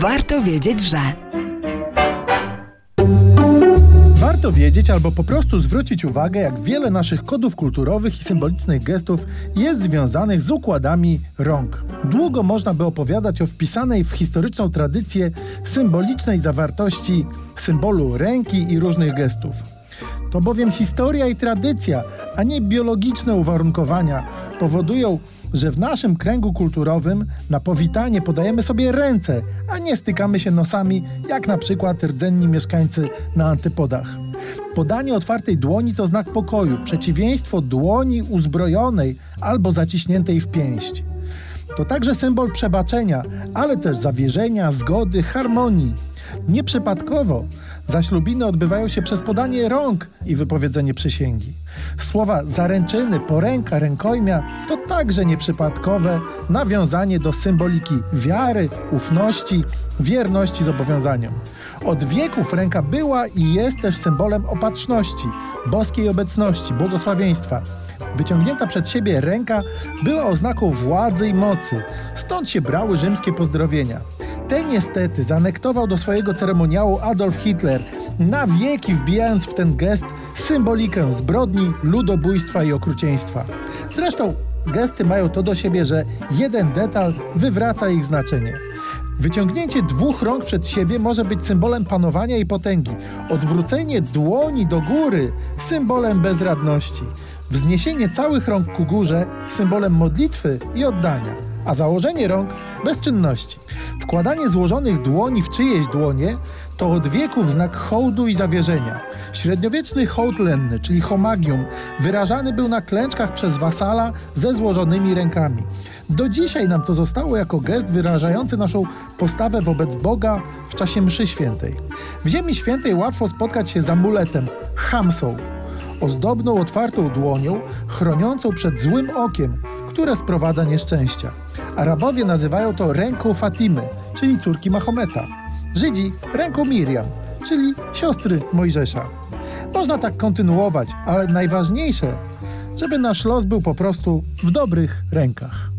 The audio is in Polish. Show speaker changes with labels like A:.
A: Warto wiedzieć, że.
B: Warto wiedzieć albo po prostu zwrócić uwagę, jak wiele naszych kodów kulturowych i symbolicznych gestów jest związanych z układami rąk. Długo można by opowiadać o wpisanej w historyczną tradycję symbolicznej zawartości symbolu ręki i różnych gestów. To bowiem historia i tradycja, a nie biologiczne uwarunkowania powodują, że w naszym kręgu kulturowym na powitanie podajemy sobie ręce, a nie stykamy się nosami, jak na przykład rdzenni mieszkańcy na antypodach. Podanie otwartej dłoni to znak pokoju, przeciwieństwo dłoni uzbrojonej albo zaciśniętej w pięść. To także symbol przebaczenia, ale też zawierzenia, zgody, harmonii. Nieprzypadkowo zaślubiny odbywają się przez podanie rąk i wypowiedzenie przysięgi. Słowa zaręczyny, poręka, rękojmia to także nieprzypadkowe nawiązanie do symboliki wiary, ufności, wierności zobowiązaniom. Od wieków ręka była i jest też symbolem opatrzności, boskiej obecności, błogosławieństwa. Wyciągnięta przed siebie ręka była oznaką władzy i mocy, stąd się brały rzymskie pozdrowienia. Te niestety zanektował do swojego ceremoniału Adolf Hitler, na wieki wbijając w ten gest symbolikę zbrodni, ludobójstwa i okrucieństwa. Zresztą gesty mają to do siebie, że jeden detal wywraca ich znaczenie. Wyciągnięcie dwóch rąk przed siebie może być symbolem panowania i potęgi. Odwrócenie dłoni do góry symbolem bezradności. Wzniesienie całych rąk ku górze symbolem modlitwy i oddania a założenie rąk bezczynności. Wkładanie złożonych dłoni w czyjeś dłonie to od wieków znak hołdu i zawierzenia. Średniowieczny hołd lenny, czyli homagium, wyrażany był na klęczkach przez wasala ze złożonymi rękami. Do dzisiaj nam to zostało jako gest wyrażający naszą postawę wobec Boga w czasie mszy świętej. W Ziemi Świętej łatwo spotkać się z amuletem, hamsą, ozdobną otwartą dłonią, chroniącą przed złym okiem, które sprowadza nieszczęścia. Arabowie nazywają to ręką Fatimy, czyli córki Mahometa. Żydzi ręką Miriam, czyli siostry Mojżesza. Można tak kontynuować, ale najważniejsze, żeby nasz los był po prostu w dobrych rękach.